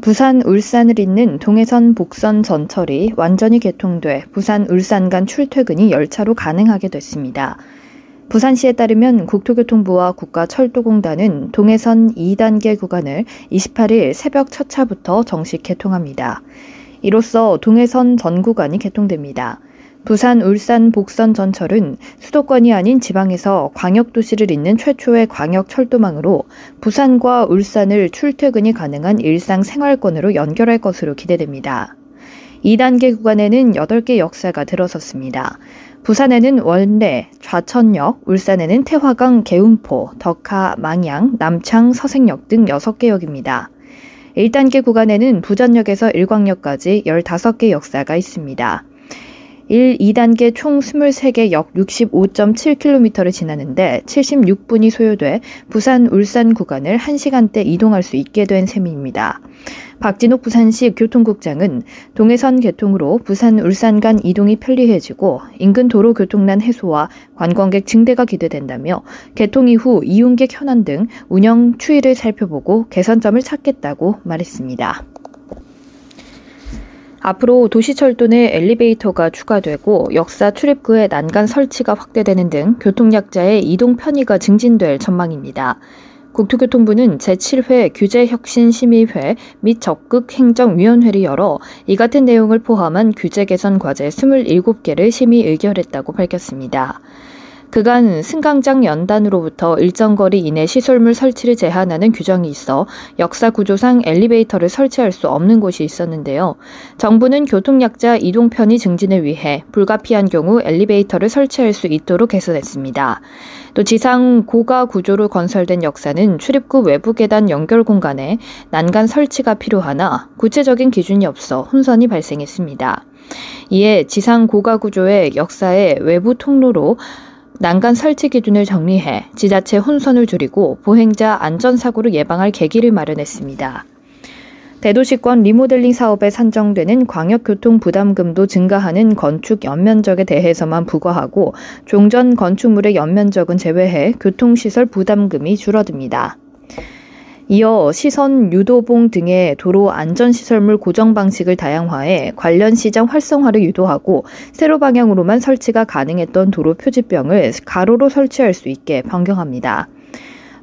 부산 울산을 잇는 동해선 복선 전철이 완전히 개통돼 부산 울산 간 출퇴근이 열차로 가능하게 됐습니다. 부산시에 따르면 국토교통부와 국가철도공단은 동해선 2단계 구간을 28일 새벽 첫 차부터 정식 개통합니다. 이로써 동해선 전 구간이 개통됩니다. 부산 울산 복선 전철은 수도권이 아닌 지방에서 광역도시를 잇는 최초의 광역철도망으로 부산과 울산을 출퇴근이 가능한 일상생활권으로 연결할 것으로 기대됩니다. 2단계 구간에는 8개 역사가 들어섰습니다. 부산에는 원래, 좌천역, 울산에는 태화강, 개운포, 덕하, 망양, 남창, 서생역 등 6개 역입니다. 1단계 구간에는 부전역에서 일광역까지 15개 역사가 있습니다. 1, 2단계 총 23개 역 65.7km를 지나는데 76분이 소요돼 부산 울산 구간을 1시간대 이동할 수 있게 된 셈입니다. 박진옥 부산시 교통국장은 동해선 개통으로 부산 울산 간 이동이 편리해지고 인근 도로 교통난 해소와 관광객 증대가 기대된다며 개통 이후 이용객 현안 등 운영 추이를 살펴보고 개선점을 찾겠다고 말했습니다. 앞으로 도시철도 내 엘리베이터가 추가되고 역사 출입구의 난간 설치가 확대되는 등 교통약자의 이동 편의가 증진될 전망입니다. 국토교통부는 제7회 규제혁신심의회 및 적극행정위원회를 열어 이 같은 내용을 포함한 규제 개선 과제 27개를 심의 의결했다고 밝혔습니다. 그간 승강장 연단으로부터 일정 거리 이내 시설물 설치를 제한하는 규정이 있어 역사 구조상 엘리베이터를 설치할 수 없는 곳이 있었는데요. 정부는 교통약자 이동 편의 증진을 위해 불가피한 경우 엘리베이터를 설치할 수 있도록 개선했습니다. 또 지상 고가 구조로 건설된 역사는 출입구 외부 계단 연결 공간에 난간 설치가 필요하나 구체적인 기준이 없어 혼선이 발생했습니다. 이에 지상 고가 구조의 역사의 외부 통로로 난간 설치 기준을 정리해 지자체 혼선을 줄이고 보행자 안전사고를 예방할 계기를 마련했습니다. 대도시권 리모델링 사업에 산정되는 광역교통 부담금도 증가하는 건축 연면적에 대해서만 부과하고 종전 건축물의 연면적은 제외해 교통시설 부담금이 줄어듭니다. 이어 시선 유도봉 등의 도로 안전시설물 고정 방식을 다양화해 관련 시장 활성화를 유도하고 세로 방향으로만 설치가 가능했던 도로 표지병을 가로로 설치할 수 있게 변경합니다.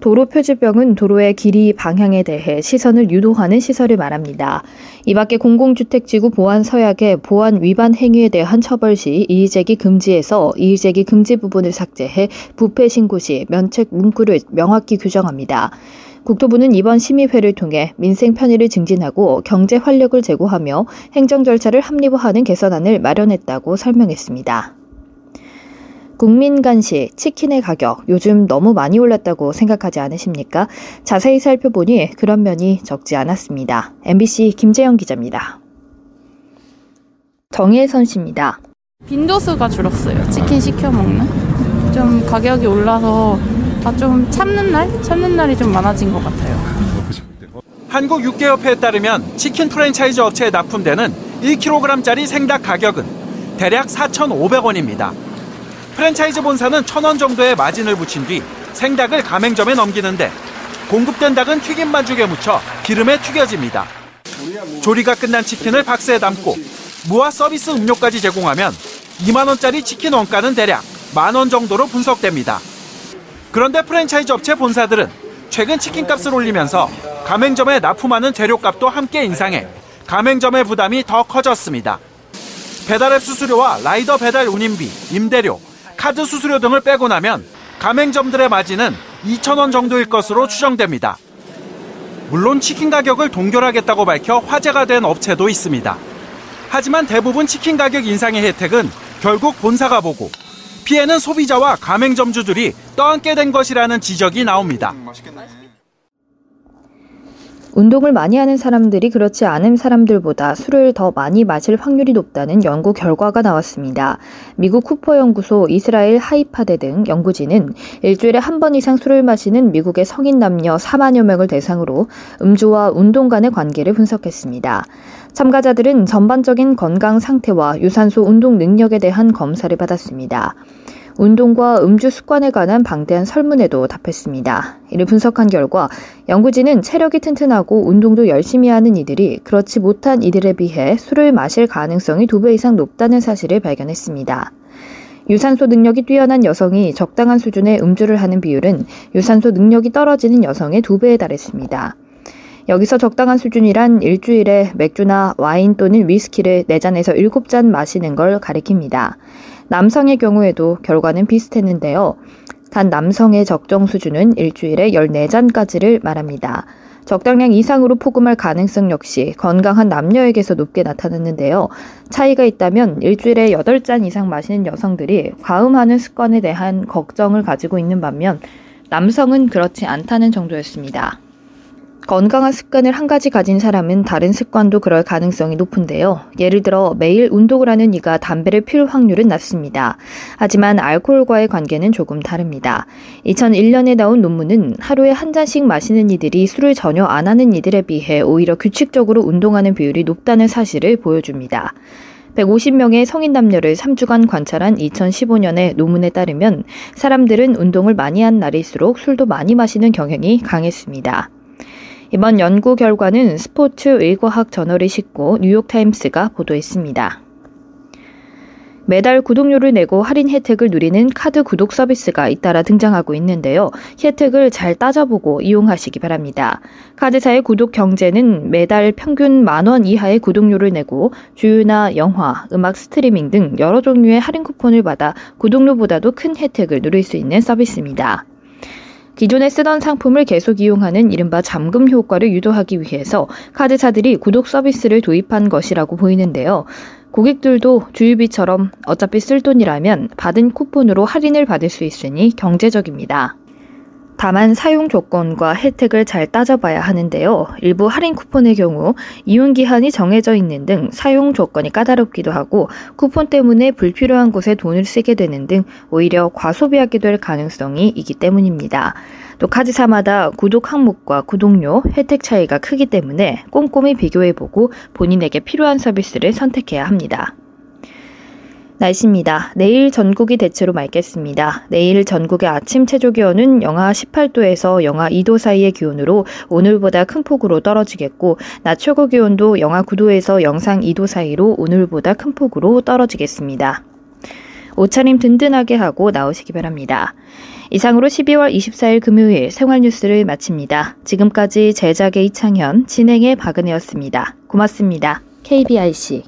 도로 표지병은 도로의 길이 방향에 대해 시선을 유도하는 시설을 말합니다. 이 밖에 공공주택지구 보안 서약의 보안 위반 행위에 대한 처벌 시 이의제기 금지에서 이의제기 금지 부분을 삭제해 부패 신고 시 면책 문구를 명확히 규정합니다. 국토부는 이번 심의회를 통해 민생 편의를 증진하고 경제 활력을 제고하며 행정 절차를 합리화하는 개선안을 마련했다고 설명했습니다. 국민 간식 치킨의 가격 요즘 너무 많이 올랐다고 생각하지 않으십니까? 자세히 살펴보니 그런 면이 적지 않았습니다. MBC 김재영 기자입니다. 정혜선 씨입니다. 빈도수가 줄었어요. 치킨 시켜 먹는. 좀 가격이 올라서 아, 좀 참는 날? 참는 날이 좀 많아진 것 같아요. 한국 육개협회에 따르면 치킨 프랜차이즈 업체에 납품되는 1kg짜리 생닭 가격은 대략 4,500원입니다. 프랜차이즈 본사는 1,000원 정도의 마진을 붙인 뒤 생닭을 가맹점에 넘기는데 공급된 닭은 튀김 반죽에 묻혀 기름에 튀겨집니다. 조리가 끝난 치킨을 박스에 담고 무와 서비스 음료까지 제공하면 2만 원짜리 치킨 원가는 대략 만 원 정도로 분석됩니다. 그런데 프랜차이즈 업체 본사들은 최근 치킨값을 올리면서 가맹점에 납품하는 재료값도 함께 인상해 가맹점의 부담이 더 커졌습니다. 배달앱 수수료와 라이더 배달 운임비, 임대료, 카드 수수료 등을 빼고 나면 가맹점들의 마진은 2천원 정도일 것으로 추정됩니다. 물론 치킨 가격을 동결하겠다고 밝혀 화제가 된 업체도 있습니다. 하지만 대부분 치킨 가격 인상의 혜택은 결국 본사가 보고 피해는 소비자와 가맹점주들이 떠안게 된 것이라는 지적이 나옵니다. 운동을 많이 하는 사람들이 그렇지 않은 사람들보다 술을 더 많이 마실 확률이 높다는 연구 결과가 나왔습니다. 미국 쿠퍼 연구소, 이스라엘 하이파대 등 연구진은 일주일에 한 번 이상 술을 마시는 미국의 성인 남녀 4만여 명을 대상으로 음주와 운동 간의 관계를 분석했습니다. 참가자들은 전반적인 건강 상태와 유산소 운동 능력에 대한 검사를 받았습니다. 운동과 음주 습관에 관한 방대한 설문에도 답했습니다. 이를 분석한 결과 연구진은 체력이 튼튼하고 운동도 열심히 하는 이들이 그렇지 못한 이들에 비해 술을 마실 가능성이 두 배 이상 높다는 사실을 발견했습니다. 유산소 능력이 뛰어난 여성이 적당한 수준의 음주를 하는 비율은 유산소 능력이 떨어지는 여성의 두 배에 달했습니다. 여기서 적당한 수준이란 일주일에 맥주나 와인 또는 위스키를 4잔에서 7잔 마시는 걸 가리킵니다. 남성의 경우에도 결과는 비슷했는데요. 단 남성의 적정 수준은 일주일에 14잔까지를 말합니다. 적당량 이상으로 폭음할 가능성 역시 건강한 남녀에게서 높게 나타났는데요. 차이가 있다면 일주일에 8잔 이상 마시는 여성들이 과음하는 습관에 대한 걱정을 가지고 있는 반면 남성은 그렇지 않다는 정도였습니다. 건강한 습관을 한 가지 가진 사람은 다른 습관도 그럴 가능성이 높은데요. 예를 들어 매일 운동을 하는 이가 담배를 피울 확률은 낮습니다. 하지만 알코올과의 관계는 조금 다릅니다. 2001년에 나온 논문은 하루에 한 잔씩 마시는 이들이 술을 전혀 안 하는 이들에 비해 오히려 규칙적으로 운동하는 비율이 높다는 사실을 보여줍니다. 150명의 성인 남녀를 3주간 관찰한 2015년의 논문에 따르면 사람들은 운동을 많이 한 날일수록 술도 많이 마시는 경향이 강했습니다. 이번 연구 결과는 스포츠 의과학 저널이 싣고 뉴욕타임스가 보도했습니다. 매달 구독료를 내고 할인 혜택을 누리는 카드 구독 서비스가 잇따라 등장하고 있는데요. 혜택을 잘 따져보고 이용하시기 바랍니다. 카드사의 구독 경제는 매달 평균 만 원 이하의 구독료를 내고 주유나 영화, 음악 스트리밍 등 여러 종류의 할인 쿠폰을 받아 구독료보다도 큰 혜택을 누릴 수 있는 서비스입니다. 기존에 쓰던 상품을 계속 이용하는 이른바 잠금 효과를 유도하기 위해서 카드사들이 구독 서비스를 도입한 것이라고 보이는데요. 고객들도 주유비처럼 어차피 쓸 돈이라면 받은 쿠폰으로 할인을 받을 수 있으니 경제적입니다. 다만 사용 조건과 혜택을 잘 따져봐야 하는데요. 일부 할인 쿠폰의 경우 이용 기한이 정해져 있는 등 사용 조건이 까다롭기도 하고 쿠폰 때문에 불필요한 곳에 돈을 쓰게 되는 등 오히려 과소비하게 될 가능성이 있기 때문입니다. 또 카드사마다 구독 항목과 구독료, 혜택 차이가 크기 때문에 꼼꼼히 비교해보고 본인에게 필요한 서비스를 선택해야 합니다. 날씨입니다. 내일 전국이 대체로 맑겠습니다. 내일 전국의 아침 최저 기온은 영하 18도에서 영하 2도 사이의 기온으로 오늘보다 큰 폭으로 떨어지겠고 낮 최고 기온도 영하 9도에서 영상 2도 사이로 오늘보다 큰 폭으로 떨어지겠습니다. 옷차림 든든하게 하고 나오시기 바랍니다. 이상으로 12월 24일 금요일 생활 뉴스를 마칩니다. 지금까지 제작의 이창현, 진행의 박은혜였습니다. 고맙습니다. KBIC